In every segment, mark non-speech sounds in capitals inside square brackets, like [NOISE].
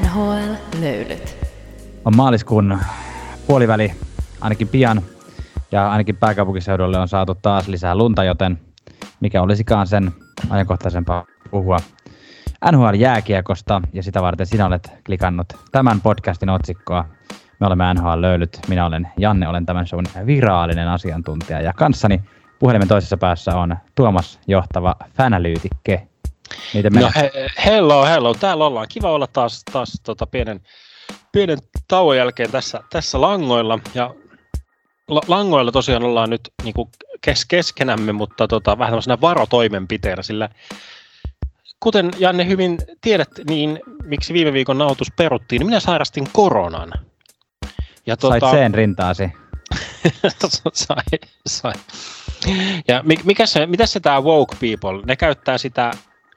NHL-löylyt. On maaliskuun puoliväli, ainakin pian, ja ainakin pääkaupunkiseudulle on saatu taas lisää lunta, joten mikä olisikaan sen ajankohtaisempaa puhua NHL-jääkiekosta, ja sitä varten sinä olet klikannut tämän podcastin otsikkoa. Me olemme NHL-löylyt, minä olen Janne, olen tämän sun virallinen asiantuntija, ja kanssani puhelimen toisessa päässä on Tuomas johtava fanalyytikke. Miten no, he, hello, hello. Täällä ollaan. Kiva olla taas, taas tota pienen, pienen tauon jälkeen tässä, tässä langoilla. Ja la, langoilla tosiaan ollaan nyt niin kuin kes, keskenämme, mutta tota, vähän tämmöisenä varotoimenpiteenä, sillä kuten Janne hyvin tiedät, niin miksi viime viikon nautus peruttiin, niin minä sairastin koronan. Ja, Sait tota, sen rintaasi. [LAUGHS] sai, sai. Ja mikä se, mitä se tämä woke people, ne käyttää sitä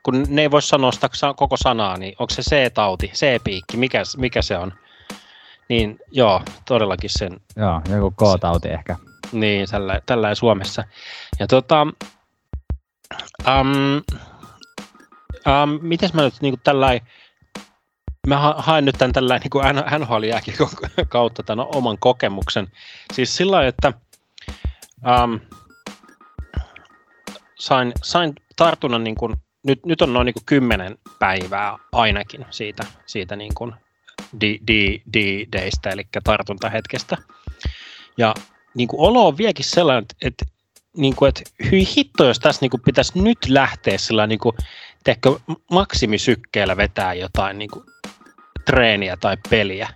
kun ne ei voi sanoa sitä koko sanaa, niin onko se C-tauti, C-piikki, mikä, mikä se on? Niin joo, todellakin sen. Joo, joku K-tauti se, ehkä. Niin, tällä, tällä Suomessa. Ja tota, um, um, mites mä nyt niin tällä mä haen nyt tämän tällä niin nhl kautta tämän oman kokemuksen. Siis sillä että um, sain, sain tartunnan niin kuin nyt, nyt on noin niin kuin kymmenen päivää ainakin siitä, siitä niin kuin D-Daystä, eli tartuntahetkestä. Ja niin kuin olo on vieläkin sellainen, että, niin kuin, että hyi hitto, jos tässä niin kuin pitäisi nyt lähteä sillä niin kuin, teekö, maksimisykkeellä vetää jotain niin kuin, treeniä tai peliä.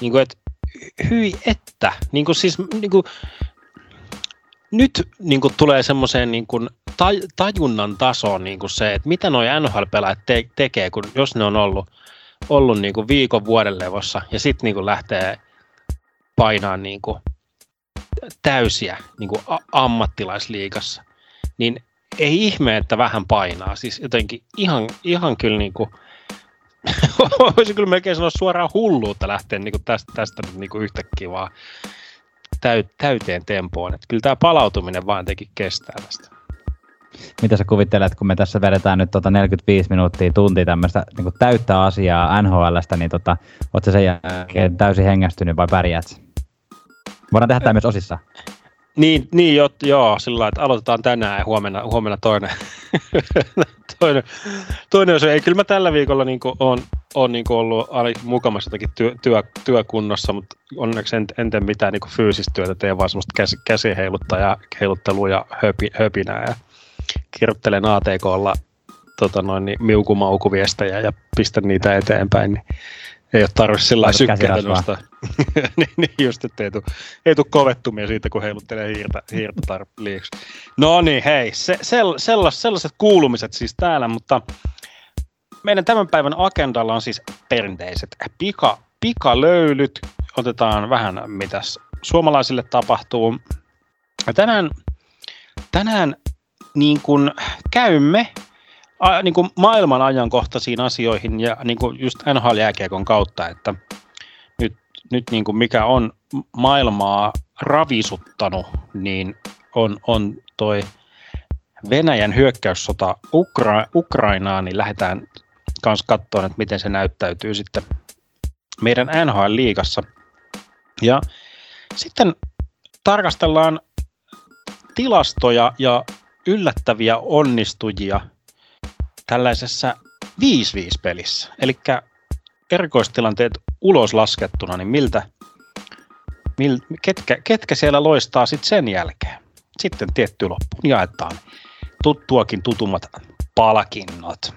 Niin kuin, että hyi että, niin kuin siis niin kuin, nyt niin kuin, tulee semmoiseen niin kuin, tajunnan tasoon niin kuin se, että mitä nuo NHL-pelaajat te- tekee, kun jos ne on ollut, ollut niin kuin viikon vuoden levossa ja sitten niin lähtee painaa niin kuin täysiä niin kuin a- ammattilaisliigassa, niin ei ihme, että vähän painaa. Siis jotenkin ihan, ihan kyllä niin kuin, [LAUGHS] voisi kyllä melkein sanoa suoraan hulluutta lähteä niin kuin tästä, tästä niin kuin yhtäkkiä vaan täyteen tempoon. Että kyllä tämä palautuminen vaan teki kestää tästä mitä sä kuvittelet, kun me tässä vedetään nyt tota 45 minuuttia, tunti tämmöistä niin täyttä asiaa NHLstä, niin tota, ootko sen jälkeen täysin hengästynyt vai pärjäät? Voidaan tehdä tämä myös osissa. Niin, niin jo, joo, sillä lailla, että aloitetaan tänään ja huomenna, huomenna toinen. [LAUGHS] toinen, toinen osa. Ei, kyllä mä tällä viikolla niin on, on niin ollut mukamassa jotakin työ, työ, työkunnossa, mutta onneksi en, en tee mitään niin fyysistä työtä, teen vaan semmoista käsi, käsiheiluttaa ja heiluttelua ja höpi, höpinää. Ja kirjoittelen ATKlla tota noin, niin miukumaukuviestejä ja pistän niitä eteenpäin, niin ei ole tarvitse sillä nostaa. [LAUGHS] niin, niin, just, että ei tule, ei tule kovettumia siitä, kun heiluttelee hiirtä, hiirtä tarpeeksi. No niin, hei, se, sell, sellas, sellaiset kuulumiset siis täällä, mutta meidän tämän päivän agendalla on siis perinteiset pika, pikalöylyt. Otetaan vähän, mitä suomalaisille tapahtuu. Ja tänään, tänään niin kuin käymme a, niin kuin maailman ajankohtaisiin asioihin ja niin kuin just NHL-jääkiekon kautta, että nyt, nyt niin kuin mikä on maailmaa ravisuttanut, niin on, on toi Venäjän hyökkäyssota Ukra- Ukrainaan, niin lähdetään kanssa katsomaan, että miten se näyttäytyy sitten meidän NHL-liigassa. Ja sitten tarkastellaan tilastoja ja yllättäviä onnistujia tällaisessa 5-5-pelissä. Eli erikoistilanteet ulos laskettuna, niin miltä, mil, ketkä, ketkä siellä loistaa sitten sen jälkeen? Sitten tietty loppuun jaetaan tuttuakin tutummat palkinnot.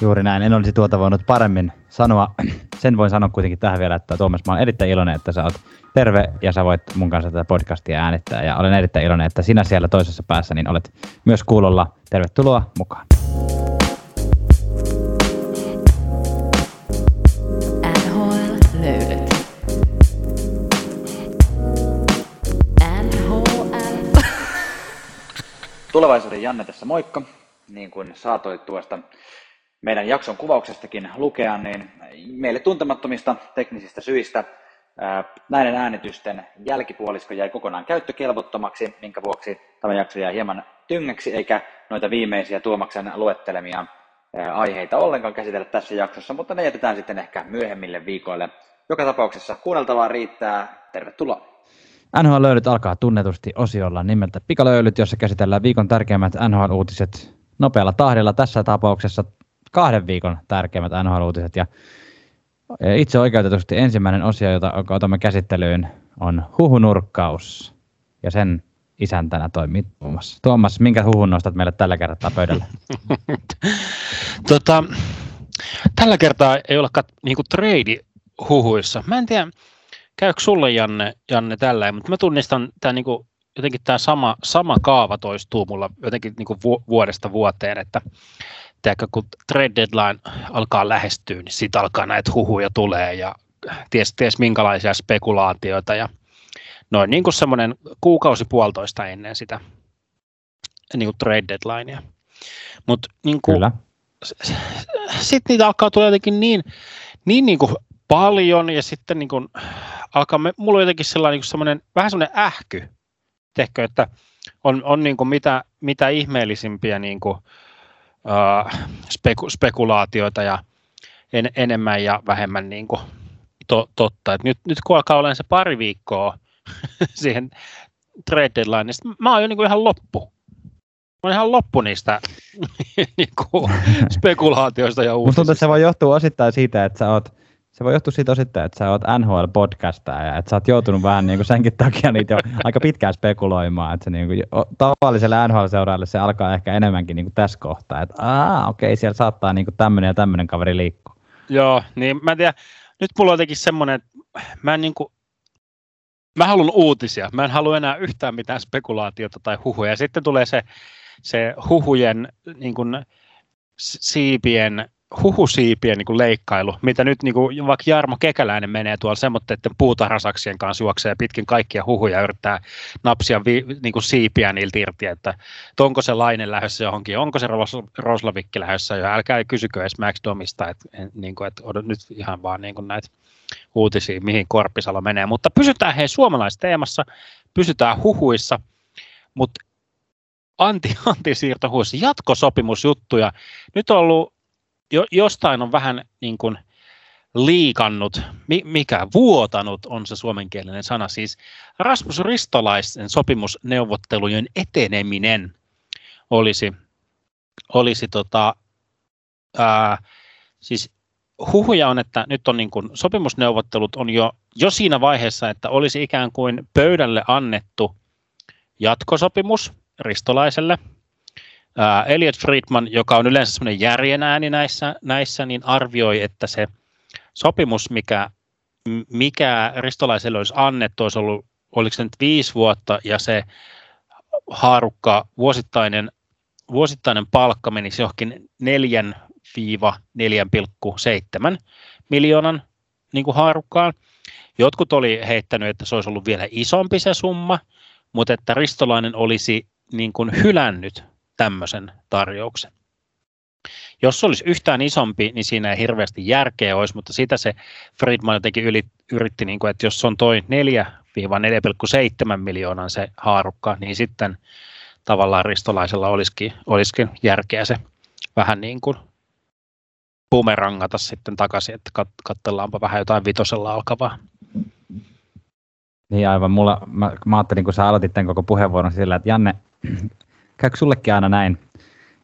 Juuri näin. En olisi tuota voinut paremmin sanoa. [CLEARS THROAT] Sen voin sanoa kuitenkin tähän vielä, että Tuomas, mä olen erittäin iloinen, että sä oot terve ja sä voit mun kanssa tätä podcastia äänittää. Ja olen erittäin iloinen, että sinä siellä toisessa päässä niin olet myös kuulolla. Tervetuloa mukaan. Tulevaisuuden Janne tässä moikka. Niin kuin saatoit tuosta meidän jakson kuvauksestakin lukea, niin meille tuntemattomista teknisistä syistä näiden äänitysten jälkipuolisko jäi kokonaan käyttökelvottomaksi, minkä vuoksi tämä jakso jäi hieman tyngäksi, eikä noita viimeisiä Tuomaksen luettelemia aiheita ollenkaan käsitellä tässä jaksossa, mutta ne jätetään sitten ehkä myöhemmille viikoille. Joka tapauksessa kuunneltavaa riittää. Tervetuloa! NHL-löylyt alkaa tunnetusti osiolla nimeltä Pikalöylyt, jossa käsitellään viikon tärkeimmät NHL-uutiset nopealla tahdilla. Tässä tapauksessa kahden viikon tärkeimmät NHL-uutiset. Ja itse oikeutetusti ensimmäinen osio, jota otamme käsittelyyn, on huhunurkkaus. Ja sen isäntänä toimii Tuomas. Tuomas, minkä huhun nostat meille tällä kertaa pöydälle? [LAUGHS] tota, tällä kertaa ei ole niinku trade huhuissa. Mä en tiedä, käykö sulle Janne, Janne tällä, mutta mä tunnistan tämä niinku, jotenkin tämä sama, sama kaava toistuu mulla jotenkin niinku vuodesta vuoteen, että tiedätkö, kun trade deadline alkaa lähestyä, niin siitä alkaa näitä huhuja tulee ja ties, ties minkälaisia spekulaatioita ja noin niin kuin semmoinen kuukausi puolitoista ennen sitä niin kuin trade deadlinea. Mutta niin sitten niitä alkaa tulla jotenkin niin, niin, niin kuin paljon ja sitten niin kuin alkaa, me, mulla on jotenkin sellainen niin semmoinen, vähän semmoinen ähky, tehkö, että on, on niin kuin mitä, mitä ihmeellisimpiä niin kuin, uh, speku, spekulaatioita ja en, enemmän ja vähemmän niin kuin to, totta. Et nyt, nyt kun alkaa olla se pari viikkoa [LAUGHS] siihen trade deadline, niin mä oon jo niin kuin ihan loppu. Mä oon ihan loppu niistä [LAUGHS] niin kuin, [LAUGHS] spekulaatioista ja uusista. Tuntuu, että se voi johtua osittain siitä, että sä oot se voi johtua siitä osittain, että sä oot NHL-podcastaa ja että sä oot joutunut vähän niin kuin senkin takia niitä jo aika pitkään spekuloimaan, että se niin kuin, tavalliselle NHL-seuraajalle se alkaa ehkä enemmänkin niin kuin tässä kohtaa, että aah, okei, siellä saattaa niin kuin tämmöinen ja tämmöinen kaveri liikkua. Joo, niin mä en tiedä, nyt mulla on jotenkin semmoinen, että mä en niin kuin, mä haluan uutisia, mä en halua enää yhtään mitään spekulaatiota tai huhuja, ja sitten tulee se, se huhujen niin kuin, siipien huhusiipien niin kuin leikkailu, mitä nyt niin kuin, vaikka Jarmo Kekäläinen menee tuolla semmoitteiden puutarhasaksien kanssa juoksee pitkin kaikkia huhuja ja yrittää napsia vi, niin kuin siipiä niiltä irti, että, että onko se Lainen lähdössä johonkin, onko se Roslavikki lähdössä jo, älkää kysykö edes Max Domista, että, niin kuin, että nyt ihan vaan niin kuin näitä uutisia, mihin Korpisalo menee, mutta pysytään hei suomalaisteemassa, pysytään huhuissa, mutta anti, [LAUGHS] antisiirtohuissa, jatkosopimusjuttuja. Nyt on ollut jo, jostain on vähän niin kuin liikannut, mikä vuotanut on se suomenkielinen sana, siis Rasmus Ristolaisen sopimusneuvottelujen eteneminen olisi, olisi tota, ää, siis huhuja on, että nyt on niin kuin, sopimusneuvottelut on jo, jo siinä vaiheessa, että olisi ikään kuin pöydälle annettu jatkosopimus Ristolaiselle – Elliot Friedman, joka on yleensä semmoinen järjen ääni näissä, näissä, niin arvioi, että se sopimus, mikä, mikä ristolaiselle olisi annettu, olisi ollut, oliko se nyt viisi vuotta, ja se haarukka, vuosittainen, vuosittainen palkka menisi johonkin 4-4,7 miljoonan niin kuin haarukkaan. Jotkut oli heittänyt, että se olisi ollut vielä isompi se summa, mutta että Ristolainen olisi niin kuin hylännyt tämmöisen tarjouksen. Jos se olisi yhtään isompi, niin siinä ei hirveästi järkeä olisi, mutta sitä se Friedman jotenkin yli, yritti, niin kuin, että jos on toi 4-4,7 miljoonan se haarukka, niin sitten tavallaan ristolaisella olisikin, olisikin järkeä se vähän niin kuin bumerangata sitten takaisin, että kat, katsellaanpa vähän jotain vitosella alkavaa. Niin aivan, mulla, mä, mä ajattelin, kun sä aloitit tämän koko puheenvuoron sillä, että Janne, käykö sullekin aina näin?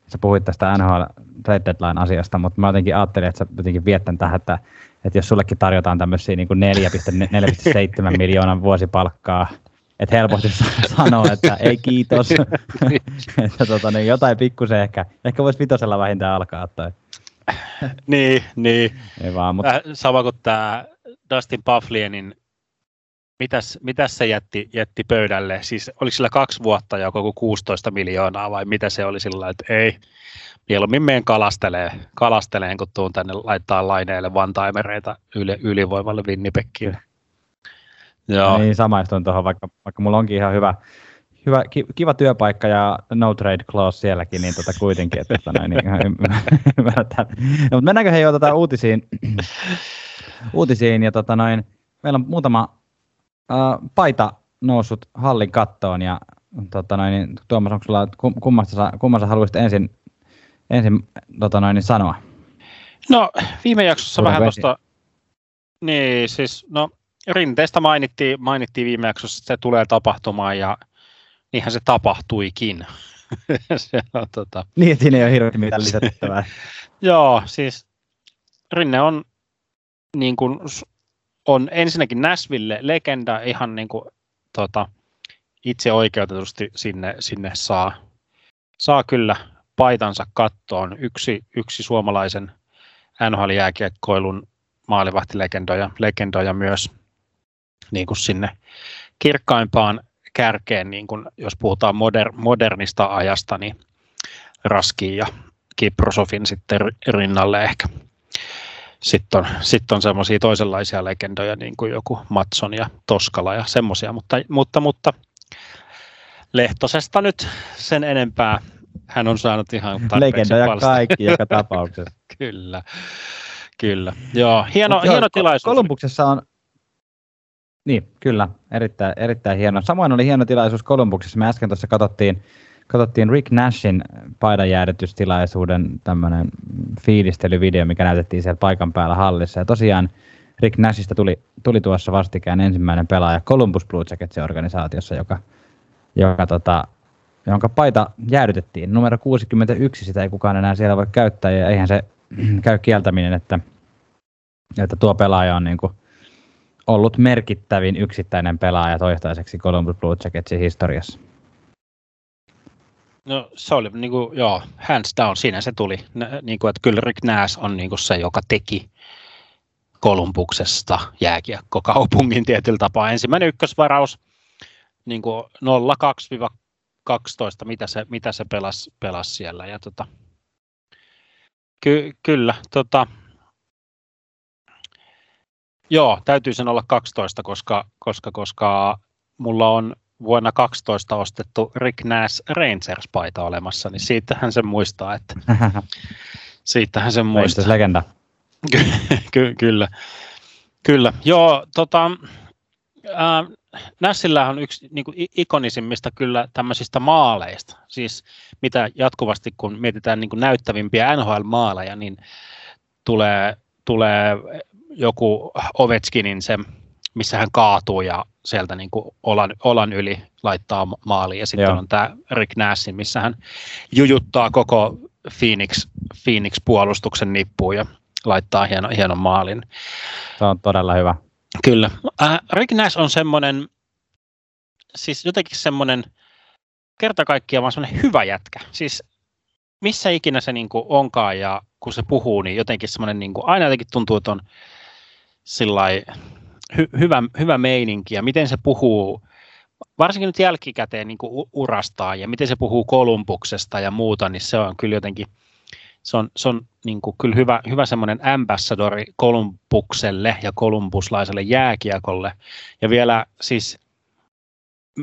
Sä puhuit tästä NHL trade deadline asiasta, mutta mä jotenkin ajattelin, että sä jotenkin viettän tähän, että, että jos sullekin tarjotaan tämmöisiä niin 4,7 miljoonan vuosipalkkaa, että helposti [LAUGHS] sanoa, että ei kiitos. [LAUGHS] että tota, niin jotain pikkusen ehkä, ehkä voisi vitosella vähintään alkaa. Tai. niin, niin. Ei vaan, mutta... Äh, sama kuin tämä Dustin Pufflienin mitäs, mitäs se jätti, jätti pöydälle? Siis oliko sillä kaksi vuotta ja koko 16 miljoonaa vai mitä se oli sillä että ei, mieluummin menen kalastelee, kalasteleen, kun tuun tänne laittaa laineille one-timereita yli, ylivoimalle Winnipegille. Joo. Niin samaistuin tuohon, vaikka, vaikka mulla onkin ihan hyvä, hyvä, kiva työpaikka ja no trade clause sielläkin, niin tota kuitenkin, että tota noin, niin ihan [LAUGHS] ymmärretään. No, mutta mennäänkö hei jo tota uutisiin, [CLEARS THROAT] uutisiin ja tota noin, meillä on muutama äh, paita noussut hallin kattoon ja tota noin, niin Tuomas, onko sulla, kummasta, kummasta haluaisit ensin, ensin tota noin, niin sanoa? No viime jaksossa Tulee vähän tuosta, niin siis no rinteestä mainittiin, mainittiin viime jaksossa, että se tulee tapahtumaan ja niinhän se tapahtuikin. [LAUGHS] se on, tota... Niin, siinä ei ole hirveästi mitään lisättävää. [LAUGHS] Joo, siis Rinne on, niin kuin, on ensinnäkin Nashville legenda ihan niin kuin, tota, itse oikeutetusti sinne, sinne saa, saa kyllä paitansa kattoon. Yksi, yksi suomalaisen NHL-jääkiekkoilun maalivahtilegendoja legendoja myös niin kuin sinne kirkkaimpaan kärkeen, niin kuin jos puhutaan moder, modernista ajasta, niin Raskiin ja Kiprosofin sitten rinnalle ehkä. Sitten on, sitten on semmoisia toisenlaisia legendoja, niin kuin joku Matson ja Toskala ja semmoisia, mutta, mutta, mutta Lehtosesta nyt sen enempää. Hän on saanut ihan Legendoja kaikki joka [LAUGHS] tapauksessa. kyllä, kyllä. Joo, hieno, hieno joo, tilaisuus. Kolumbuksessa on, niin, kyllä, erittäin, erittäin hieno. Samoin oli hieno tilaisuus Kolumbuksessa. Me äsken tuossa katsottiin, katsottiin Rick Nashin paidanjäädytystilaisuuden tämmöinen fiilistelyvideo, mikä näytettiin siellä paikan päällä hallissa. Ja tosiaan Rick Nashista tuli, tuli tuossa vastikään ensimmäinen pelaaja Columbus Blue Jacketsin organisaatiossa, joka, joka tota, jonka paita jäädytettiin. Numero 61, sitä ei kukaan enää siellä voi käyttää, ja eihän se [CLEARS THROAT] käy kieltäminen, että, että tuo pelaaja on niin kuin ollut merkittävin yksittäinen pelaaja toistaiseksi Columbus Blue Jacketsin historiassa. No se oli niin kuin, joo, hands down, siinä se tuli. Niin kuin, että kyllä Rick Nash on niin kuin se, joka teki Kolumbuksesta jääkiekkokaupungin tietyllä tapaa. Ensimmäinen ykkösvaraus niin kuin 02-12, mitä se, mitä se pelasi, pelasi siellä. Ja tota, ky, kyllä, tota, Joo, täytyy sen olla 12, koska, koska, koska mulla on vuonna 12 ostettu Rick Nash Rangers-paita olemassa, niin siitähän se muistaa, että [LAUGHS] siitähän se muistaa. legenda. [LAUGHS] Ky- ky- kyllä. Kyllä. Joo, tota, äh, Nashillä on yksi niin kuin, ikonisimmista kyllä tämmöisistä maaleista. Siis mitä jatkuvasti, kun mietitään niin kuin näyttävimpiä NHL-maaleja, niin tulee, tulee joku Ovechkinin se, missä hän kaatuu ja sieltä niin kuin olan, olan yli laittaa maaliin. Ja sitten Joo. on tämä Rick Nassin, missä hän jujuttaa koko Phoenix, Phoenix-puolustuksen nippuun ja laittaa hieno, hienon maalin. Se on todella hyvä. Kyllä. Äh, Rick Nash on semmoinen, siis jotenkin semmoinen kerta kaikkiaan vaan semmoinen hyvä jätkä. Siis missä ikinä se niin kuin onkaan ja kun se puhuu, niin jotenkin semmoinen, niin kuin, aina jotenkin tuntuu, että on sillai, hy, hyvä, hyvä meininki ja miten se puhuu, varsinkin nyt jälkikäteen niin kuin urastaa ja miten se puhuu Kolumbuksesta ja muuta, niin se on kyllä jotenkin, se on, se on niin kuin kyllä hyvä, hyvä semmoinen ambassadori Kolumbukselle ja kolumbuslaiselle jääkiekolle. Ja vielä siis,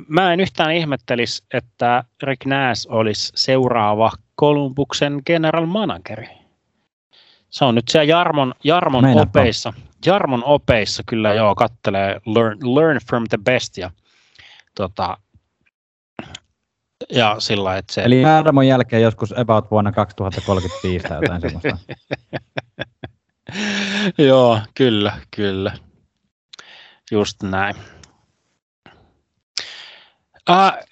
mä en yhtään ihmettelisi, että Rick Nash olisi seuraava Kolumbuksen general manageri. Se on nyt siellä Jarmon, Jarmon opeissa. Jarmon opeissa kyllä joo, kattelee learn, learn from the best ja, tota, ja sillä että se... Eli Jarmon jälkeen joskus about vuonna 2035 tai jotain semmoista. [LAUGHS] joo, kyllä, kyllä. Just näin. Uh,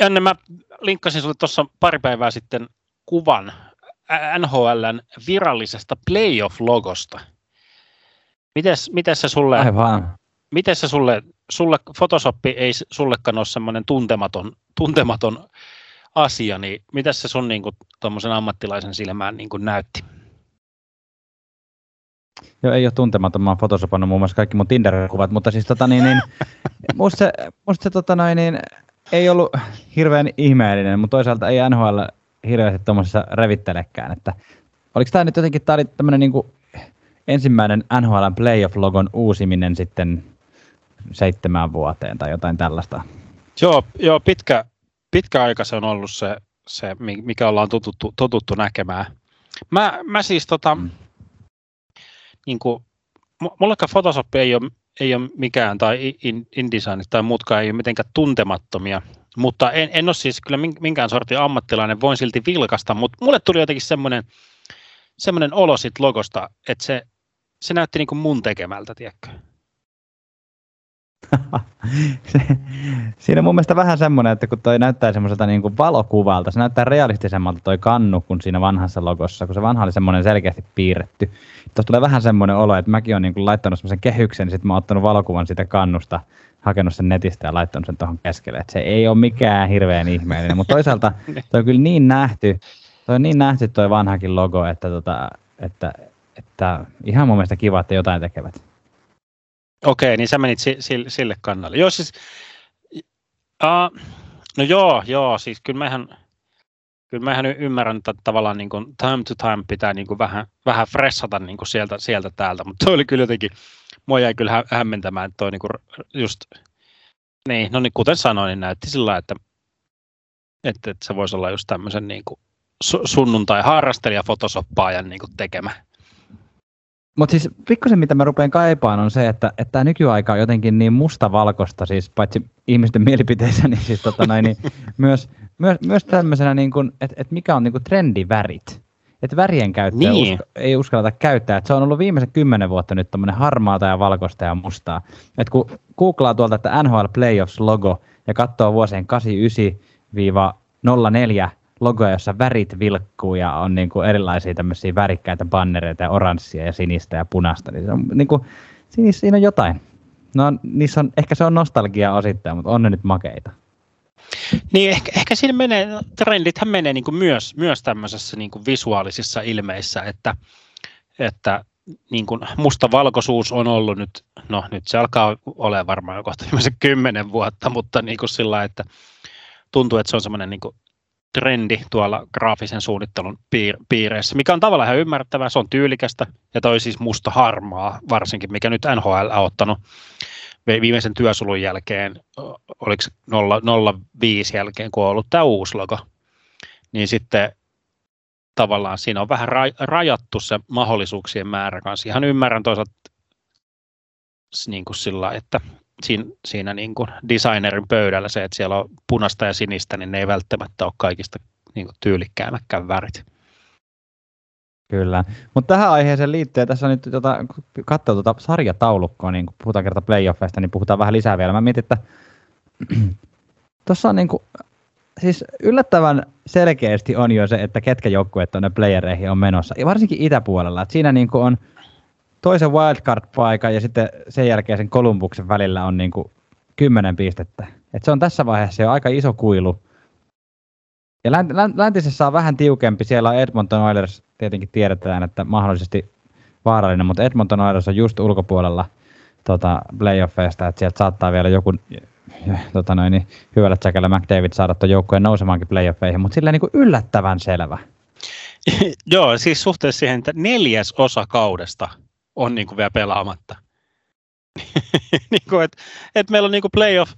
Janne, mä linkkasin sulle tuossa pari päivää sitten kuvan NHLn virallisesta playoff-logosta. Mites, mites se sulle, Aivan. Mites se sulle, sulle, Photoshop ei sullekaan ole semmoinen tuntematon, tuntematon asia, niin mitä se sun niin kuin, ammattilaisen silmään niin kuin näytti? Joo, ei ole tuntematon. Mä oon photosopannut muun muassa kaikki mun Tinder-kuvat, mutta siis tota niin, niin [LAUGHS] musta se, musta se tota noin, niin, ei ollut hirveän ihmeellinen, mutta toisaalta ei NHL hirveästi tuommoisessa revittelekään, että oliko tämä nyt jotenkin, tämä oli tämmöinen niin ensimmäinen NHL Playoff-logon uusiminen sitten seitsemään vuoteen tai jotain tällaista. Joo, joo pitkä, pitkä aika se on ollut se, se mikä ollaan totuttu, totuttu näkemään. Mä, mä siis tota, mm. niin kuin, mullekaan Photoshop ei ole, ei ole mikään, tai InDesign tai muutkaan ei ole mitenkään tuntemattomia mutta en, en ole siis kyllä minkään sortin ammattilainen, voin silti vilkasta, mutta mulle tuli jotenkin semmoinen, semmoinen olo sit logosta, että se, se näytti niin kuin mun tekemältä, tiedätkö? [LAUGHS] Siinä on mun mielestä vähän semmoinen, että kun toi näyttää semmoiselta niin kuin valokuvalta, se näyttää realistisemmalta toi kannu kuin siinä vanhassa logossa, kun se vanha oli semmoinen selkeästi piirretty. Tuossa tulee vähän semmoinen olo, että mäkin olen niin kuin laittanut semmoisen kehyksen, niin sitten mä oon ottanut valokuvan siitä kannusta, hakenut sen netistä ja laittanut sen tuohon keskelle. Et se ei ole mikään hirveän ihmeellinen, mutta toisaalta [LAUGHS] toi on kyllä niin nähty, toi on niin nähty toi vanhakin logo, että, tota, että, että ihan mun mielestä kiva, että jotain tekevät. Okei, niin sä menit sille, sille kannalle. Joo, siis, uh, no joo, joo, siis kyllä mähän, kyllä mähän ymmärrän, että tavallaan niin kuin time to time pitää niin kuin vähän, vähän fressata niin kuin sieltä, sieltä täältä, mutta toi oli kyllä jotenkin, mua jäi kyllä hämmentämään, että toi niin kuin just, niin, no niin kuten sanoin, niin näytti sillä että, että, että se voisi olla just tämmöisen niin kuin sunnuntai-harrastelija fotosoppaajan niin kuin tekemä. Mutta siis pikkusen mitä mä rupean kaipaan on se, että, että tämä nykyaika on jotenkin niin mustavalkoista, siis paitsi ihmisten [LAUGHS] mielipiteissä, niin siis tota noin, niin myös, myös, myös tämmöisenä, niin että, että mikä on niin kuin trendivärit. Että värien käyttöä niin. usko, ei uskalleta käyttää. Että se on ollut viimeisen kymmenen vuotta nyt tämmöinen harmaata ja valkoista ja mustaa. Että kun googlaa tuolta, että NHL Playoffs logo ja katsoo vuosien 89-04 logoja, jossa värit vilkkuu ja on niin kuin erilaisia tämmöisiä värikkäitä bannereita ja oranssia ja sinistä ja punaista. Niin se on, niin kuin, siinä, on jotain. No, niissä on, ehkä se on nostalgia osittain, mutta on ne nyt makeita. Niin, ehkä, ehkä siinä menee, trendithän menee niin kuin myös, myös tämmöisessä niin kuin visuaalisissa ilmeissä, että, että niin kuin mustavalkoisuus on ollut nyt, no nyt se alkaa olemaan varmaan jo kohta kymmenen vuotta, mutta niin kuin sillä että tuntuu, että se on semmoinen niin kuin trendi tuolla graafisen suunnittelun piir- piireissä, mikä on tavallaan ihan ymmärrettävää, se on tyylikästä ja toi siis musta harmaa varsinkin, mikä nyt NHL on ottanut viimeisen työsulun jälkeen, oliko 05 jälkeen, kun on ollut tämä uusi logo, niin sitten tavallaan siinä on vähän rajattu se mahdollisuuksien määrä kanssa. Ihan ymmärrän toisaalta niin kuin sillä, että siinä, siinä niin kuin designerin pöydällä se, että siellä on punasta ja sinistä, niin ne ei välttämättä ole kaikista niin kuin tyylikkäämätkään värit. Kyllä, mutta tähän aiheeseen liittyen, tässä on nyt tota, katsoo tuota sarjataulukkoa, niin kun puhutaan kerta playoffeista, niin puhutaan vähän lisää vielä. Mä mietin, että [CLEARS THROAT] tuossa on niin kuin, siis yllättävän selkeästi on jo se, että ketkä joukkueet tuonne playereihin on menossa, ja varsinkin itäpuolella. Että siinä niin kuin on toisen wildcard-paikan ja sitten sen jälkeen sen Kolumbuksen välillä on niin kuin 10 pistettä. Et se on tässä vaiheessa jo aika iso kuilu. Ja länt- länt- läntisessä on vähän tiukempi. Siellä on Edmonton Oilers, tietenkin tiedetään, että mahdollisesti vaarallinen, mutta Edmonton Oilers on just ulkopuolella tota, playoffeista, että sieltä saattaa vielä joku tota noin, niin hyvällä tsäkällä McDavid saada tuon joukkueen nousemaankin playoffeihin, mutta silleen niin kuin yllättävän selvä. [LAUGHS] Joo, siis suhteessa siihen, että neljäs osa kaudesta on niin kuin vielä pelaamatta. [LAUGHS] niin kuin, että, että meillä on niin kuin playoff,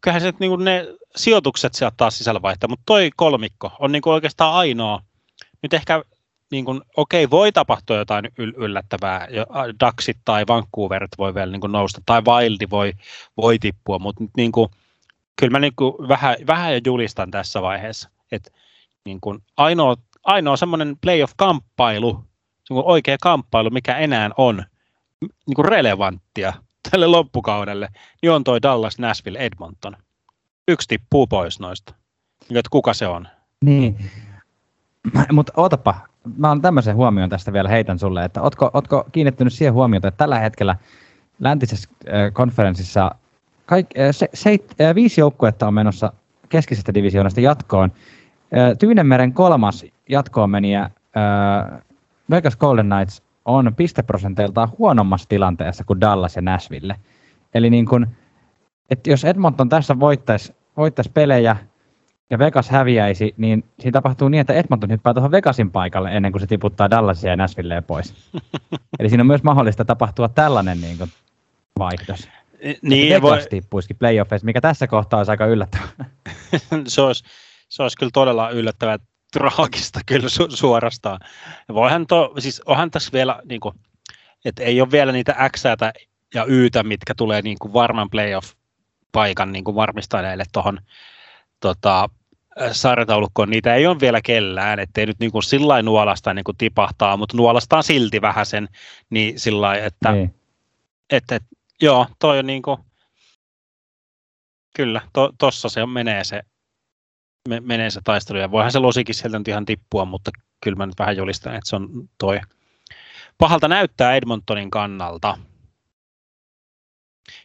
kyllähän se, niin kuin ne sijoitukset sieltä taas sisällä vaihtaa, mutta toi kolmikko on niin kuin oikeastaan ainoa. Nyt ehkä niin kuin, okei, voi tapahtua jotain yl- yllättävää. Ducksit tai Vancouverit voi vielä niin kuin nousta, tai Wildi voi, voi tippua, mutta niin kuin, kyllä mä niin kuin vähän, vähän jo julistan tässä vaiheessa, että niin kuin ainoa, ainoa semmoinen playoff-kamppailu, oikea kamppailu, mikä enää on niin kuin relevanttia tälle loppukaudelle, niin on toi Dallas, Nashville, Edmonton. Yksi tippuu pois noista. Niin, että kuka se on? Niin. Mutta ootapa, mä oon tämmöisen huomioon tästä vielä heitän sulle, että ootko, ootko kiinnittynyt siihen huomiota, että tällä hetkellä läntisessä konferenssissa kaik, se, se, viisi joukkuetta on menossa keskisestä divisioonasta jatkoon. Tyynemeren kolmas jatkoon meniä äh, Vegas Golden Knights on pisteprosenteiltaan huonommassa tilanteessa kuin Dallas ja Nashville. Eli niin kun, että jos Edmonton tässä voittaisi, voittaisi pelejä ja Vegas häviäisi, niin siinä tapahtuu niin, että Edmonton hyppää tuohon Vegasin paikalle ennen kuin se tiputtaa Dallasia ja Nashvilleen pois. [LAUGHS] Eli siinä on myös mahdollista tapahtua tällainen niin kuin, vaihdos. Niin, Vegas voi... tippuisikin playoffeissa, mikä tässä kohtaa olisi aika yllättävää. [LAUGHS] se, olisi, se olisi kyllä todella yllättävää traagista kyllä su- suorastaan. Voihan to, siis onhan tässä vielä, niin kuin, että ei ole vielä niitä X ja Ytä, mitkä tulee niin kuin varman playoff-paikan niin kuin varmistaneille tuohon tota, sarjataulukkoon, niitä ei ole vielä kellään, ettei nyt niin kuin sillä nuolasta niin kuin tipahtaa, mutta nuolastaan silti vähän sen, niin sillä että, niin. että, että, joo, toi on niin kuin, kyllä, to, tossa se menee se, menee se taistelu, ja voihan se losikin sieltä nyt ihan tippua, mutta kyllä mä nyt vähän julistan, että se on toi. Pahalta näyttää Edmontonin kannalta.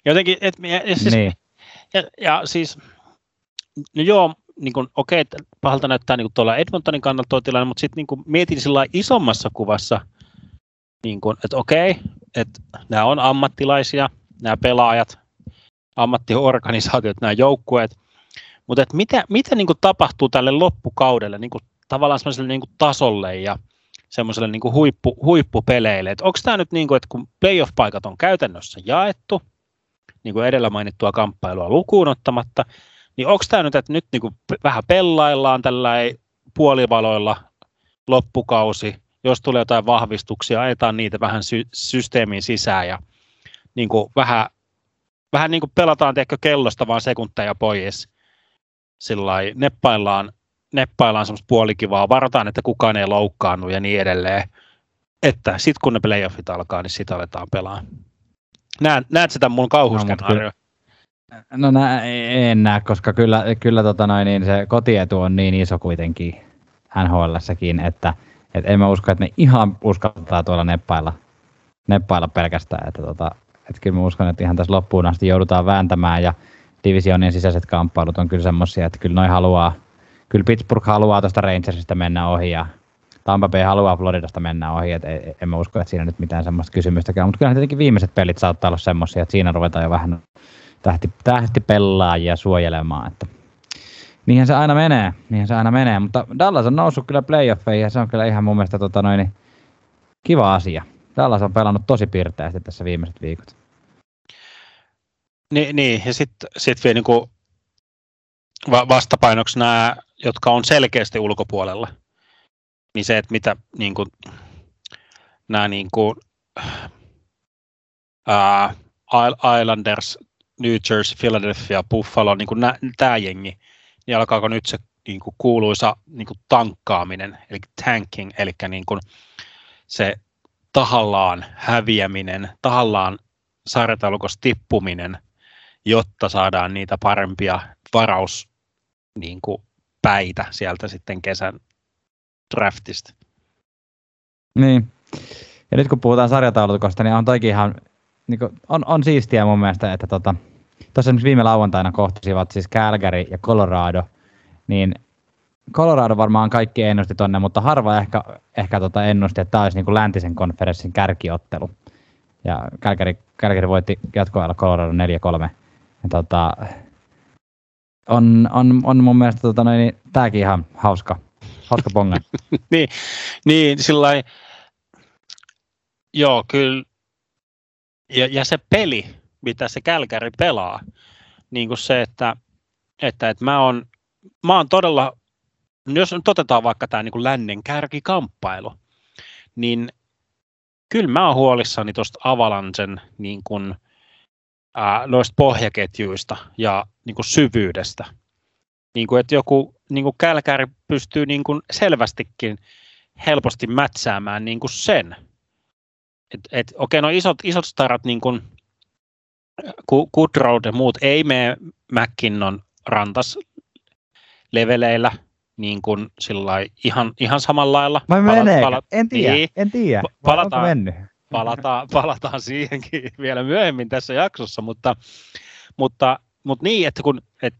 Jotenkin, et, ja, ja, siis, niin. ja, ja siis, no joo, niin kuin, okei, että pahalta näyttää niin kuin tuolla Edmontonin kannalta tuo tilanne, mutta sitten niin mietin sillä isommassa kuvassa, niin kuin, että okei, että nämä on ammattilaisia, nämä pelaajat, ammattiorganisaatiot, nämä joukkueet, mutta että mitä, mitä niin kuin tapahtuu tälle loppukaudelle niin kuin tavallaan semmoiselle niin kuin tasolle ja semmoiselle niin kuin huippu, huippupeleille, onko tämä nyt niin kuin, että kun playoff-paikat on käytännössä jaettu, niin kuin edellä mainittua kamppailua lukuun ottamatta, niin onko tämä nyt, että nyt niin kuin vähän pellaillaan tällä puolivaloilla loppukausi, jos tulee jotain vahvistuksia, ajetaan niitä vähän sy- systeemiin sisään ja niin kuin vähän, vähän niin kuin pelataan tiedätkö, kellosta vaan sekunteja pois. Sillä neppaillaan, neppaillaan semmoista puolikivaa, varataan, että kukaan ei loukkaannut ja niin edelleen. Että sitten kun ne playoffit alkaa, niin sitä aletaan pelaa. Näet, näet sitä mun kauhuskenaario? No, No nä, en näe, koska kyllä, kyllä tota noin, niin se kotietu on niin iso kuitenkin NHLssäkin, että et en mä usko, että ne ihan uskaltaa tuolla neppailla, neppailla pelkästään. Että tota, et kyllä mä uskon, että ihan tässä loppuun asti joudutaan vääntämään ja divisionin sisäiset kamppailut on kyllä semmoisia, että kyllä noin haluaa, kyllä Pittsburgh haluaa tuosta Rangersista mennä ohi ja Tampa Bay haluaa Floridasta mennä ohi, että en mä usko, että siinä nyt mitään semmoista kysymystäkään, mutta kyllä tietenkin viimeiset pelit saattaa olla semmoisia, että siinä ruvetaan jo vähän tähti, tähti pelaajia suojelemaan. Että niinhän se aina menee, niinhän se aina menee, mutta Dallas on noussut kyllä playoffeihin ja se on kyllä ihan mun mielestä tota noin, kiva asia. Dallas on pelannut tosi pirteästi tässä viimeiset viikot. Niin, niin ja sitten sit vielä niin vastapainoksi nämä, jotka on selkeästi ulkopuolella, niin se, että mitä niin kuin, nämä niin kuin, ää, Islanders New Jersey, Philadelphia, Buffalo, niin tämä jengi, niin alkaako nyt se niin kuin kuuluisa niin kuin tankkaaminen, eli tanking, eli niin kuin se tahallaan häviäminen, tahallaan sarjataulukossa tippuminen, jotta saadaan niitä parempia varaus niin kuin päitä sieltä sitten kesän draftista. Niin. Ja nyt kun puhutaan sarjataulukosta, niin on toikin ihan niin kuin, on, on siistiä mun mielestä, että tota, esimerkiksi viime lauantaina kohtasivat siis Calgary ja Colorado, niin Colorado varmaan kaikki ennusti tonne, mutta harva ehkä, ehkä tota ennusti, että tämä olisi niin kuin läntisen konferenssin kärkiottelu. Ja Calgary, Calgary voitti jatkoajalla Colorado 4-3. Tota, on, on, on mun mielestä tota, niin, tämäkin ihan hauska, hauska ponga. [LAUGHS] niin, niin sillä joo, kyllä ja, ja se peli, mitä se Kälkäri pelaa, niin kuin se, että, että, että mä oon, mä oon todella, jos nyt otetaan vaikka tämä niin lännen kärkikamppailu, niin kyllä mä oon huolissani tuosta Avalansen niin kuin, ää, noista pohjaketjuista ja niin kuin syvyydestä. Niin kuin, että joku niin kuin Kälkäri pystyy niin kuin selvästikin helposti mätsäämään niin kuin sen et, et, okei, no isot, isot starat, niin kuin Goodroad ja muut, ei mene McKinnon rantas leveleillä niin kuin ihan, ihan samalla lailla. Vai menee? Pala, en tiedä, niin, en tiedä. Palataan, mennyt? Palataan, palataan siihenkin vielä myöhemmin tässä jaksossa, mutta, mutta, mutta niin, että kun, et,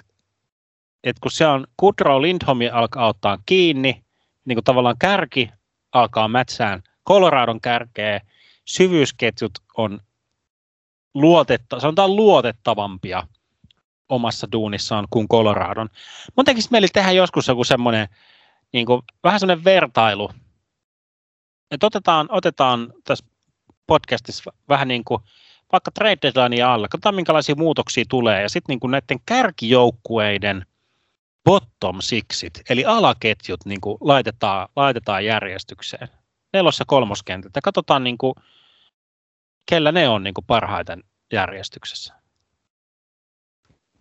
et kun se on Goodrow Lindholm alkaa ottaa kiinni, niin kuin tavallaan kärki alkaa mätsään Coloradon kärkeä, syvyysketjut on luotetta, sanotaan luotettavampia omassa duunissaan kuin Coloradon. Mun tekisi mieli tehdä joskus joku semmoinen, niin kuin, vähän semmoinen vertailu. Otetaan, otetaan tässä podcastissa vähän niin kuin vaikka trade deadline alla, katsotaan minkälaisia muutoksia tulee, ja sitten niin näiden kärkijoukkueiden bottom sixit, eli alaketjut niin kuin laitetaan, laitetaan järjestykseen nelos- ja kolmoskentältä. Katsotaan, niin kuin, kellä ne on niin kuin parhaiten järjestyksessä.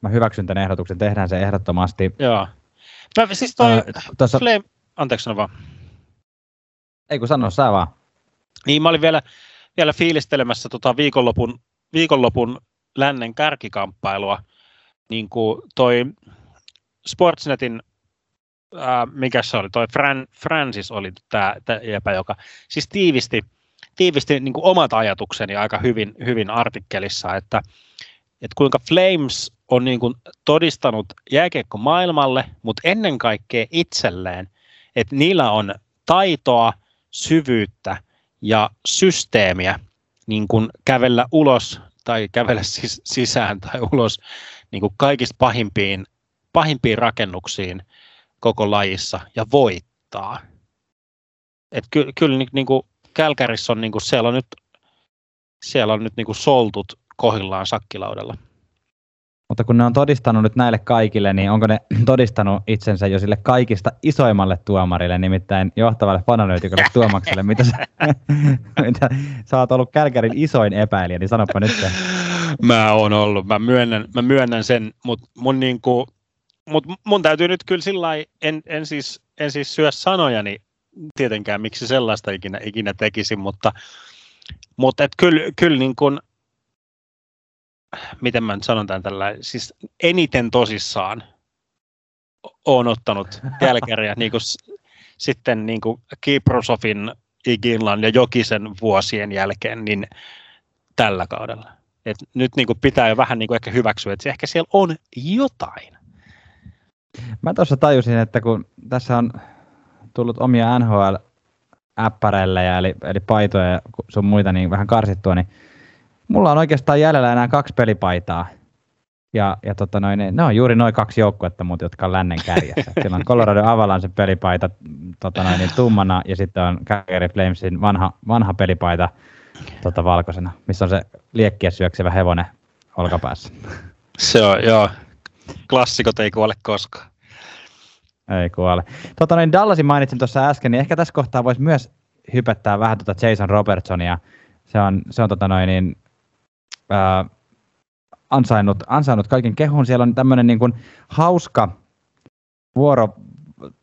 mä hyväksyn tämän ehdotuksen, tehdään se ehdottomasti. Joo. Mä, siis toi äh, tuossa... Flame... Anteeksi sano vaan. Ei kun sano, sä vaan. Niin, mä olin vielä, vielä fiilistelemässä tota viikonlopun, viikonlopun lännen kärkikamppailua. Niin kuin toi Sportsnetin, ää, mikä se oli, toi Fran, Francis oli tämä jäpä, joka siis tiivisti, tiivisti niin kuin omat ajatukseni aika hyvin, hyvin artikkelissa, että, että kuinka Flames on niin kuin todistanut jääkiekko maailmalle, mutta ennen kaikkea itselleen, että niillä on taitoa, syvyyttä ja systeemiä niin kuin kävellä ulos tai kävellä [LAUGHS] sis- sisään tai ulos niin kuin kaikista pahimpiin, pahimpiin rakennuksiin koko lajissa ja voittaa. Et ky- kyllä niin, niin kuin Kälkärissä on, niin kuin, siellä on nyt, siellä on nyt niin kuin soltut kohillaan sakkilaudella. Mutta kun ne on todistanut nyt näille kaikille, niin onko ne [CLEARS THROAT] todistanut itsensä jo sille kaikista isoimmalle tuomarille, nimittäin johtavalle fananöytikolle [LAUGHS] Tuomakselle, mitä sä, [LAUGHS] mitä sä oot ollut Kälkärin isoin epäilijä, niin sanoppa nyt se. Mä oon ollut, mä myönnän, mä myönnän sen, mutta mun, niinku, mut mun täytyy nyt kyllä sillä en, en, siis, en siis syö sanojani tietenkään, miksi sellaista ikinä, ikinä tekisi, mutta, mutta et kyllä, kyllä niin kuin, miten mä nyt sanon tämän tällä, siis eniten tosissaan on ottanut Kälkäriä niin kuin, sitten niin kuin Kiprosofin, Iginlan ja Jokisen vuosien jälkeen niin tällä kaudella. Et nyt niin kuin pitää jo vähän niin kuin ehkä hyväksyä, että ehkä siellä on jotain. Mä tuossa tajusin, että kun tässä on tullut omia nhl äppäreille eli, eli paitoja ja sun muita niin vähän karsittua, niin mulla on oikeastaan jäljellä enää kaksi pelipaitaa. Ja, ja tota noin, ne on juuri noin kaksi joukkuetta, mutta jotka on lännen kärjessä. Siellä on Colorado Avalanche pelipaita tota noin, niin tummana ja sitten on Calgary Flamesin vanha, vanha pelipaita tota, valkoisena, missä on se liekkiä syöksevä hevonen olkapäässä. Se on, joo. Klassikot ei kuole koskaan. Ei kuole. Tota, niin Dallasin mainitsin tuossa äsken, niin ehkä tässä kohtaa voisi myös hypettää vähän tuota Jason Robertsonia. Se on, se on tota noin, niin, ää, ansainnut, ansainnut kaiken kehun. Siellä on tämmöinen niin kuin hauska vuoro,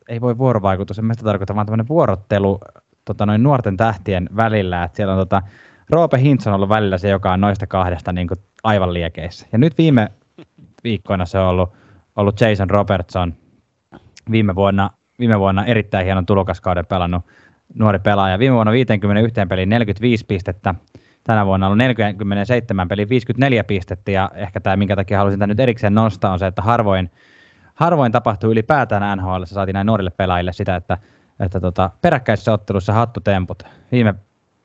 ei voi vuorovaikutus, en sitä tarkoita, vaan tämmöinen vuorottelu tota, noin nuorten tähtien välillä. Et siellä on tota, Roope Hintz on ollut välillä se, joka on noista kahdesta niin kuin aivan liekeissä. Ja nyt viime viikkoina se on ollut, ollut Jason Robertson, viime vuonna, viime vuonna erittäin hienon tulokaskauden pelannut nuori pelaaja. Viime vuonna 51 peliin 45 pistettä, tänä vuonna on ollut 47 peliin 54 pistettä ja ehkä tämä, minkä takia halusin tämän nyt erikseen nostaa, on se, että harvoin, harvoin tapahtuu ylipäätään NHL, saatiin näin nuorille pelaajille sitä, että, että tota, peräkkäisessä ottelussa hattutemput. Viime,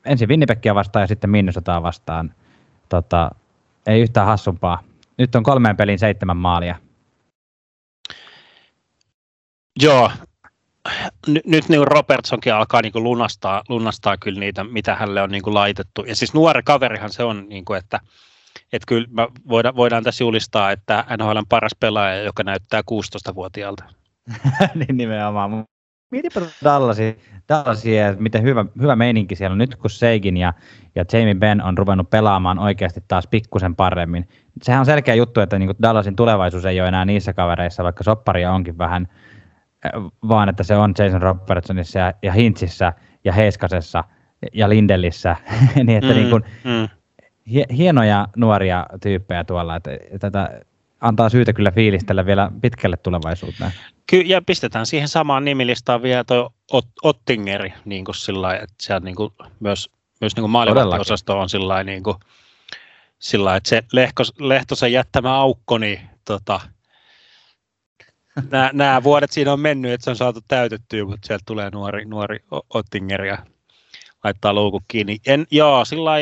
ensin Winnipeggia vastaan ja sitten Minnesotaa vastaan. Tota, ei yhtään hassumpaa. Nyt on kolmeen peliin seitsemän maalia. Joo, nyt niin Robertsonkin alkaa niin lunastaa, lunastaa kyllä niitä, mitä hänelle on niin laitettu. Ja siis nuori kaverihan se on, niin kuin, että, että kyllä me voidaan, voidaan tässä julistaa, että NHL on paras pelaaja, joka näyttää 16-vuotiaalta. [LAUGHS] niin nimenomaan. Mietipä Dallasia, Dallasia miten hyvä, hyvä meininki siellä on. Nyt kun Seigin ja, ja Jamie Benn on ruvennut pelaamaan oikeasti taas pikkusen paremmin. Sehän on selkeä juttu, että niin Dallasin tulevaisuus ei ole enää niissä kavereissa, vaikka sopparia onkin vähän – vaan että se on Jason Robertsonissa ja, ja Hintsissä ja Heiskasessa ja Lindellissä, [LAUGHS] niin että mm, niin kuin, mm. hienoja nuoria tyyppejä tuolla, että tätä antaa syytä kyllä fiilistellä vielä pitkälle tulevaisuuteen. Kyllä, ja pistetään siihen samaan nimilistaan vielä tuo Ot- Ottingeri, niin kuin sillä että se on niin kuin myös, myös niin kuin on sillä niin kuin, sillä että se Lehkos, Lehtosen jättämä aukko, niin tota, nämä, nämä vuodet siinä on mennyt, että se on saatu täytettyä, mutta sieltä tulee nuori, nuori Ottinger ja laittaa luukut kiinni. En, joo, sillä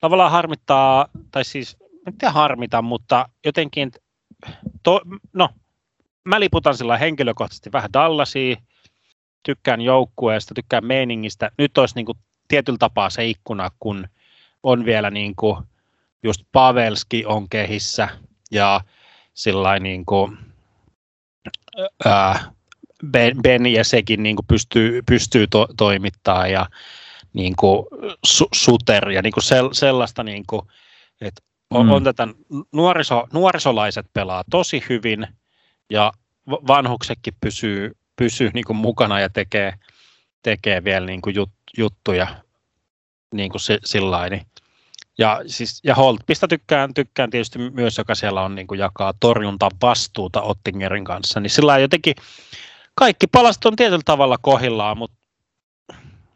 tavallaan harmittaa, tai siis, en harmita, mutta jotenkin, to, no, mä liputan sillä henkilökohtaisesti vähän Dallasia, tykkään joukkueesta, tykkään meiningistä. Nyt olisi niin kuin tietyllä tapaa se ikkuna, kun on vielä niin kuin, just Pavelski on kehissä ja sillä niin kuin, ää, ben, ben ja sekin niin kuin pystyy, pystyy to, toimittamaan ja niin kuin su, Suter ja niin kuin sel, sellaista, niin kuin, että on, mm. on tätä nuoriso, nuorisolaiset pelaa tosi hyvin ja vanhuksetkin pysyy, pysyy niin kuin mukana ja tekee, tekee vielä niin kuin jut, juttuja niin kuin sillä niin. Ja, siis, ja Holtpista tykkään, tykkään tietysti myös, joka siellä on niin kuin jakaa torjunta vastuuta Ottingerin kanssa, niin sillä jotenkin kaikki palastot on tietyllä tavalla kohillaan, mutta,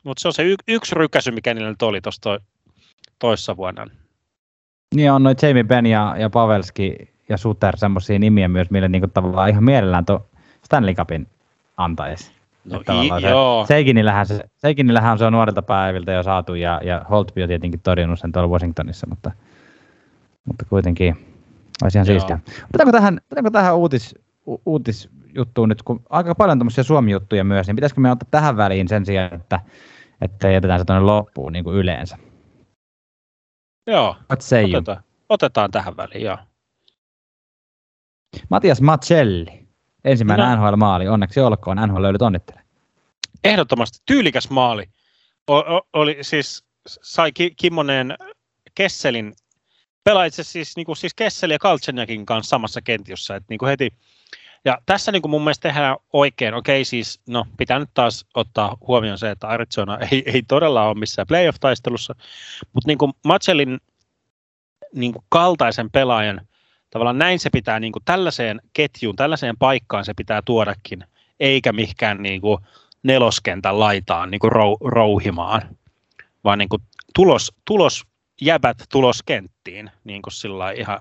mutta se on se y, yksi rykäsy, mikä niillä nyt oli tuossa to, toissa vuonna. Niin on noin Jamie Benn ja, ja Pavelski ja Suter semmoisia nimiä myös, mille niinku tavallaan ihan mielellään tuo Stanley Cupin antaisi. No i, se, joo. Seikinillähän, se, Seikinillähän se on nuorilta päiviltä jo saatu ja, ja Holtby on tietenkin torjunut sen tuolla Washingtonissa, mutta, mutta kuitenkin olisi ihan siistiä. Otetaanko tähän, otetaanko tähän uutis, u, uutisjuttuun nyt, kun aika paljon tämmöisiä Suomi-juttuja myös, niin pitäisikö me ottaa tähän väliin sen sijaan, että, että jätetään se tuonne loppuun niin kuin yleensä? Joo, otetaan, otetaan tähän väliin, joo. Matias Macelli, ensimmäinen no. NHL-maali, onneksi olkoon, NHL löydyt onnittele. Ehdottomasti tyylikäs maali. O- o- oli siis, sai Ki- Kimmonen Kesselin, pelaa itse siis, niin kuin, siis Kesseli ja Kaltsenjakin kanssa samassa kentiossa, että niin kuin heti ja tässä niin kuin mun mielestä tehdään oikein. Okei, siis no, pitää nyt taas ottaa huomioon se, että Arizona [LAUGHS] ei, ei todella ole missään playoff-taistelussa, mutta niin kuin Matselin niin kuin kaltaisen pelaajan, tavallaan näin se pitää niin kuin tällaiseen ketjuun, tällaiseen paikkaan se pitää tuodakin, eikä mikään niin kuin neloskentän laitaan niin kuin rou, rouhimaan, vaan niin kuin tulos, tulos jäbät tuloskenttiin niin kuin sillä ihan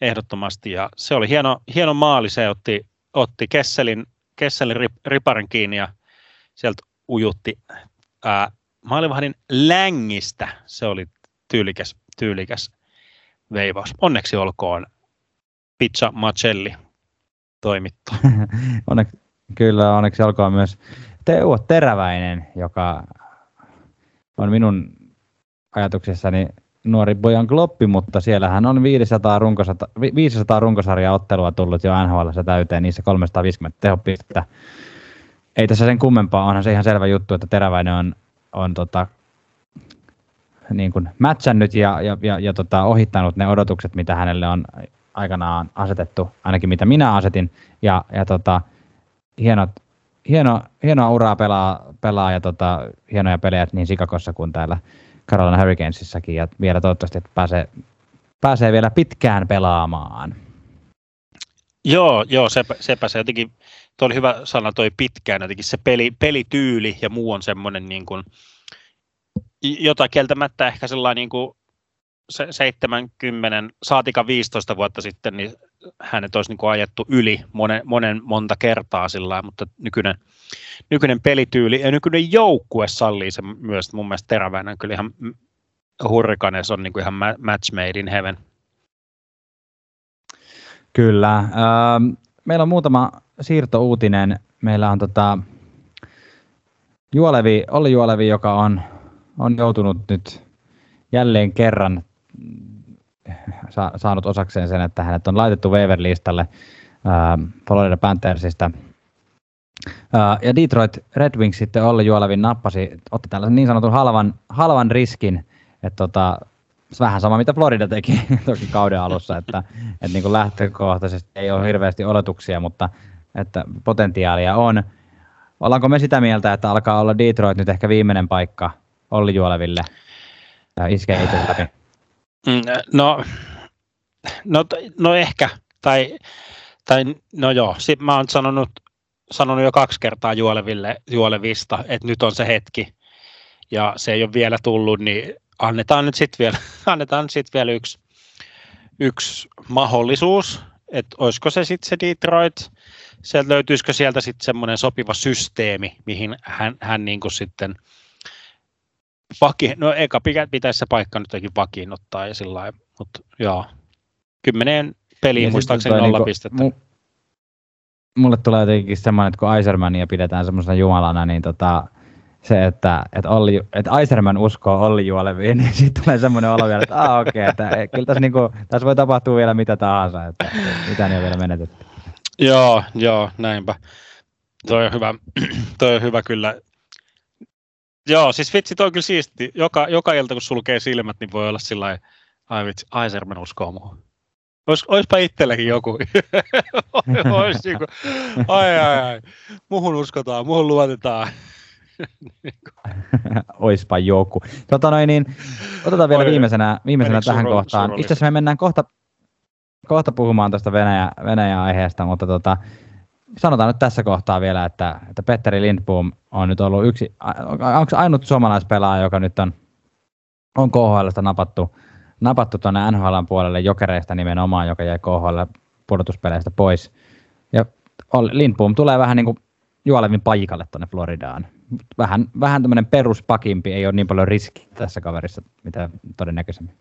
ehdottomasti. Ja se oli hieno, hieno maali, se otti, otti Kesselin, Kesselin rip, riparin kiinni ja sieltä ujutti ää, maalivahdin längistä. Se oli tyylikäs, tyylikäs veivaus. Onneksi olkoon Pizza Macelli toimittu. [LAUGHS] onneksi, kyllä, onneksi olkoon myös Teuvo Teräväinen, joka on minun ajatuksessani nuori Bojan Kloppi, mutta siellähän on 500, runkosata, 500 runkosarja-ottelua tullut jo NHL täyteen, niissä 350 tehopistettä. Ei tässä sen kummempaa, onhan se ihan selvä juttu, että Teräväinen on, on tota, niin kuin mätsännyt ja, ja, ja, ja tota, ohittanut ne odotukset, mitä hänelle on aikanaan asetettu, ainakin mitä minä asetin, ja, ja tota, hienot, hieno, hienoa uraa pelaa, pelaa ja tota, hienoja pelejä niin Sikakossa kuin täällä Carolina Hurricanesissakin ja vielä toivottavasti, että pääsee, pääsee vielä pitkään pelaamaan. Joo, joo sepä, sepä se jotenkin, tuo oli hyvä sana toi pitkään, jotenkin se peli, pelityyli ja muu on semmoinen niin kuin, jota kieltämättä ehkä sellainen niin kuin 70, saatika 15 vuotta sitten, niin hänet olisi niin kuin ajettu yli monen, monen monta kertaa sillä mutta nykyinen, nykyinen pelityyli ja nykyinen joukkue sallii se myös mun mielestä terävänä kyllä ihan Hurricanes on niin kuin ihan match made in heaven. Kyllä. Ähm, meillä on muutama siirtouutinen. Meillä on tota, Juolevi, Olli Juolevi, joka on, on joutunut nyt jälleen kerran sa- saanut osakseen sen, että hänet on laitettu waiver-listalle äh, Florida Panthersista. Äh, ja Detroit Red Wings sitten Olli Juolevin nappasi, otti tällaisen niin sanotun halvan, halvan riskin, että tota, vähän sama mitä Florida teki [LAUGHS] toki kauden alussa, että, että niin kuin lähtökohtaisesti ei ole hirveästi oletuksia, mutta että potentiaalia on. Ollaanko me sitä mieltä, että alkaa olla Detroit nyt ehkä viimeinen paikka Olli Juoleville iskee itse läpi? Mm, no, no, no ehkä, tai, tai no joo, sit mä oon sanonut, sanonut jo kaksi kertaa Juoleville, Juolevista, että nyt on se hetki, ja se ei ole vielä tullut, niin annetaan nyt sitten vielä, [LAUGHS] annetaan sit vielä yksi, yksi mahdollisuus, että olisiko se sitten se Detroit, sieltä löytyisikö sieltä sitten semmoinen sopiva systeemi, mihin hän, hän niin kuin sitten – vaki, no eka pitäisi se paikka nyt jotenkin vakiinnuttaa ja sillä mutta joo, kymmeneen peliin muistaakseni nolla niinku, pistettä. Mu, mulle tulee jotenkin semmoinen, että kun Isermania pidetään semmoisena jumalana, niin tota, se, että, että, Olli, että Iserman uskoo Olli Juoleviin, [LAUGHS] niin siitä tulee semmoinen olo vielä, että ah, okei, okay, että kyllä tässä, niinku, tässä voi tapahtua vielä mitä tahansa, että mitä niin on vielä menetetty. Joo, joo, näinpä. Toi on hyvä, [CLEARS THROAT] toi on hyvä kyllä. Joo, siis vitsi, toi on kyllä siisti. Joka, joka ilta, kun sulkee silmät, niin voi olla sillä Ai vitsi, Aiserman uskoo muuhun. Ois, oispa itselläkin joku. [LAUGHS] Ois niinku, ai ai ai, muhun uskotaan, muhun luotetaan. [LAUGHS] Oispa joku. Tota noin, niin, otetaan vielä Oi, viimeisenä, viimeisenä tähän suru- kohtaan. Itse asiassa me mennään kohta, kohta puhumaan tuosta Venäjä, Venäjä-aiheesta, mutta tota, sanotaan nyt tässä kohtaa vielä, että, että Petteri Lindboom on nyt ollut yksi, onko ainut suomalaispelaaja, joka nyt on, on KHLstä napattu, napattu tuonne NHLn puolelle jokereista nimenomaan, joka jäi KHL pudotuspeleistä pois. Ja Lindboom tulee vähän niin kuin Juolevin paikalle tuonne Floridaan. Vähän, vähän tämmöinen peruspakimpi, ei ole niin paljon riski tässä kaverissa, mitä todennäköisemmin.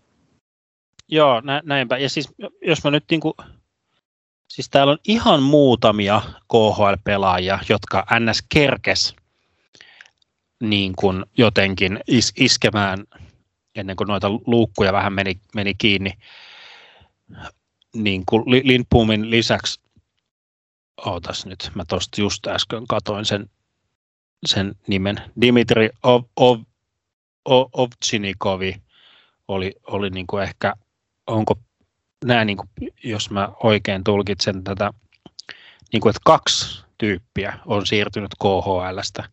Joo, nä, näinpä. Ja siis jos mä nyt niinku, siis täällä on ihan muutamia KHL-pelaajia, jotka NS kerkes niin kuin jotenkin is, iskemään ennen kuin noita luukkuja vähän meni, meni kiinni. Niin kuin Li- Lindboomin lisäksi, ootas nyt, mä tosta just äsken katoin sen, sen nimen, Dimitri Ov, Ov, Ov, Ovchinikovi oli, oli niin kuin ehkä onko nämä, niin kuin, jos mä oikein tulkitsen tätä, niin kuin, että kaksi tyyppiä on siirtynyt KHLstä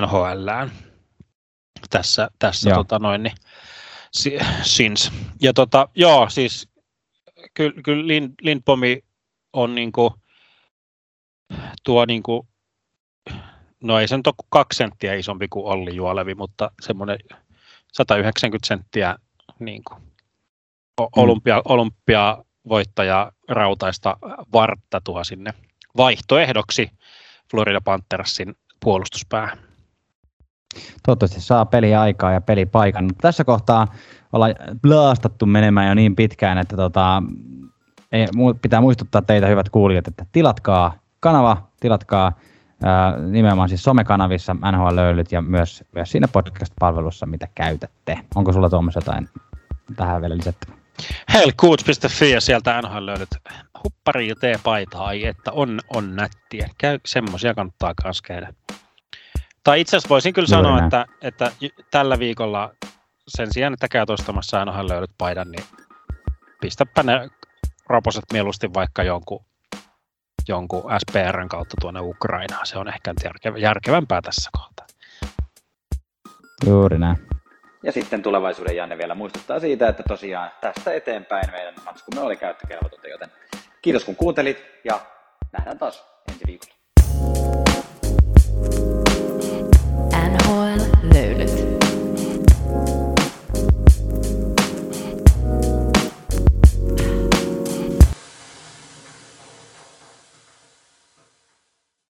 NHLään tässä, tässä Joo. tota noin, niin, si- since. Ja tota, joo, siis kyllä, kyllä Lind, Lindbomi on niin kuin, tuo niin kuin, no ei se nyt ole kuin kaksi senttiä isompi kuin Olli Juolevi, mutta semmoinen 190 senttiä niin kuin, olympia, olympiavoittaja rautaista vartta tuo sinne vaihtoehdoksi Florida Panthersin puolustuspäähän. Toivottavasti saa peli aikaa ja pelipaikan. Mutta tässä kohtaa ollaan blaastattu menemään jo niin pitkään, että tota, ei, pitää muistuttaa teitä hyvät kuulijat, että tilatkaa kanava, tilatkaa ää, nimenomaan siis somekanavissa NHL löylyt ja myös, myös siinä podcast-palvelussa, mitä käytätte. Onko sulla Tuomas jotain tähän vielä lisätty? Hellcoots.fi ja sieltä NHL löydät huppari ja T-paitaa, ai että on, on nättiä. Käy, semmoisia kannattaa myös käydä. Tai itse asiassa voisin kyllä sanoa, näin. että, että tällä viikolla sen sijaan, että käyt ostamassa NHL löydät paidan, niin pistäpä ne roposet mieluusti vaikka jonkun, jonkun SPRn kautta tuonne Ukrainaan. Se on ehkä järkevämpää tässä kohtaa. Juuri näin. Ja sitten tulevaisuuden Janne vielä muistuttaa siitä, että tosiaan tästä eteenpäin meidän matskumme oli käyttökelvotonta, joten kiitos kun kuuntelit ja nähdään taas ensi viikolla.